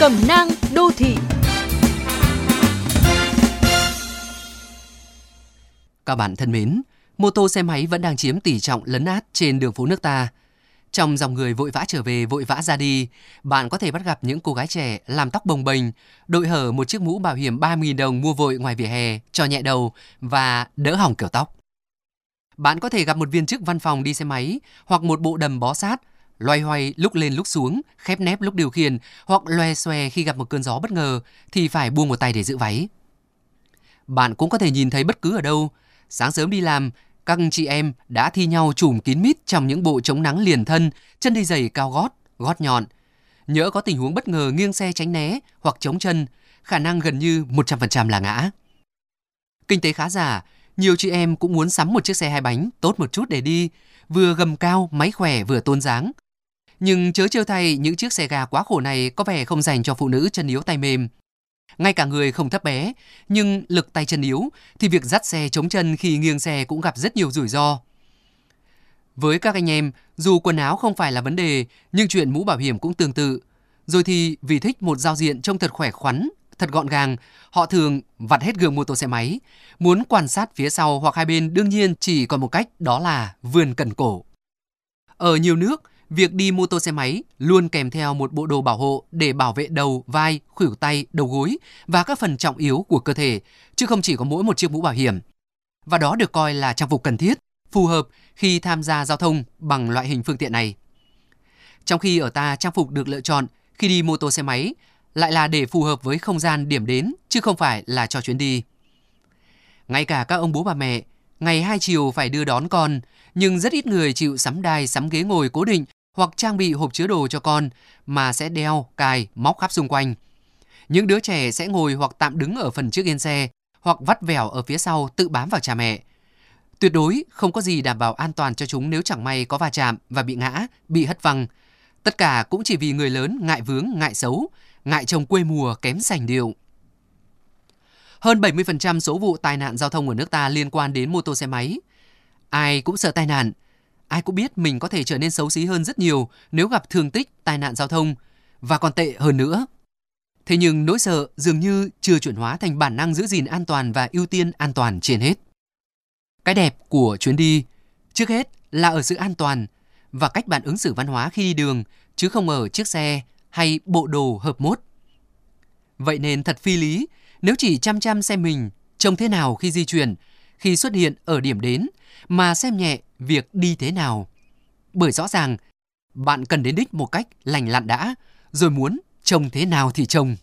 Cẩm nang đô thị Các bạn thân mến, mô tô xe máy vẫn đang chiếm tỷ trọng lấn át trên đường phố nước ta. Trong dòng người vội vã trở về, vội vã ra đi, bạn có thể bắt gặp những cô gái trẻ làm tóc bồng bềnh, đội hở một chiếc mũ bảo hiểm 3.000 đồng mua vội ngoài vỉa hè, cho nhẹ đầu và đỡ hỏng kiểu tóc. Bạn có thể gặp một viên chức văn phòng đi xe máy hoặc một bộ đầm bó sát, loay hoay lúc lên lúc xuống, khép nép lúc điều khiển hoặc loe xoe khi gặp một cơn gió bất ngờ thì phải buông một tay để giữ váy. Bạn cũng có thể nhìn thấy bất cứ ở đâu, sáng sớm đi làm, các chị em đã thi nhau trùm kín mít trong những bộ chống nắng liền thân, chân đi giày cao gót, gót nhọn. Nhỡ có tình huống bất ngờ nghiêng xe tránh né hoặc chống chân, khả năng gần như 100% là ngã. Kinh tế khá giả, nhiều chị em cũng muốn sắm một chiếc xe hai bánh tốt một chút để đi, vừa gầm cao, máy khỏe vừa tôn dáng. Nhưng chớ trêu thay, những chiếc xe gà quá khổ này có vẻ không dành cho phụ nữ chân yếu tay mềm. Ngay cả người không thấp bé, nhưng lực tay chân yếu thì việc dắt xe chống chân khi nghiêng xe cũng gặp rất nhiều rủi ro. Với các anh em, dù quần áo không phải là vấn đề, nhưng chuyện mũ bảo hiểm cũng tương tự. Rồi thì vì thích một giao diện trông thật khỏe khoắn, thật gọn gàng, họ thường vặt hết gương mô tô xe máy. Muốn quan sát phía sau hoặc hai bên đương nhiên chỉ còn một cách đó là vươn cần cổ. Ở nhiều nước, việc đi mô tô xe máy luôn kèm theo một bộ đồ bảo hộ để bảo vệ đầu, vai, khuỷu tay, đầu gối và các phần trọng yếu của cơ thể, chứ không chỉ có mỗi một chiếc mũ bảo hiểm. Và đó được coi là trang phục cần thiết, phù hợp khi tham gia giao thông bằng loại hình phương tiện này. Trong khi ở ta trang phục được lựa chọn khi đi mô tô xe máy lại là để phù hợp với không gian điểm đến chứ không phải là cho chuyến đi. Ngay cả các ông bố bà mẹ, ngày hai chiều phải đưa đón con, nhưng rất ít người chịu sắm đai sắm ghế ngồi cố định hoặc trang bị hộp chứa đồ cho con mà sẽ đeo, cài, móc khắp xung quanh. Những đứa trẻ sẽ ngồi hoặc tạm đứng ở phần trước yên xe hoặc vắt vẻo ở phía sau tự bám vào cha mẹ. Tuyệt đối không có gì đảm bảo an toàn cho chúng nếu chẳng may có va chạm và bị ngã, bị hất văng. Tất cả cũng chỉ vì người lớn ngại vướng, ngại xấu, ngại trồng quê mùa kém sành điệu. Hơn 70% số vụ tai nạn giao thông ở nước ta liên quan đến mô tô xe máy. Ai cũng sợ tai nạn, ai cũng biết mình có thể trở nên xấu xí hơn rất nhiều nếu gặp thương tích, tai nạn giao thông và còn tệ hơn nữa. Thế nhưng nỗi sợ dường như chưa chuyển hóa thành bản năng giữ gìn an toàn và ưu tiên an toàn trên hết. Cái đẹp của chuyến đi trước hết là ở sự an toàn và cách bạn ứng xử văn hóa khi đi đường chứ không ở chiếc xe hay bộ đồ hợp mốt. Vậy nên thật phi lý nếu chỉ chăm chăm xem mình trông thế nào khi di chuyển, khi xuất hiện ở điểm đến mà xem nhẹ việc đi thế nào. Bởi rõ ràng, bạn cần đến đích một cách lành lặn đã, rồi muốn trông thế nào thì trông.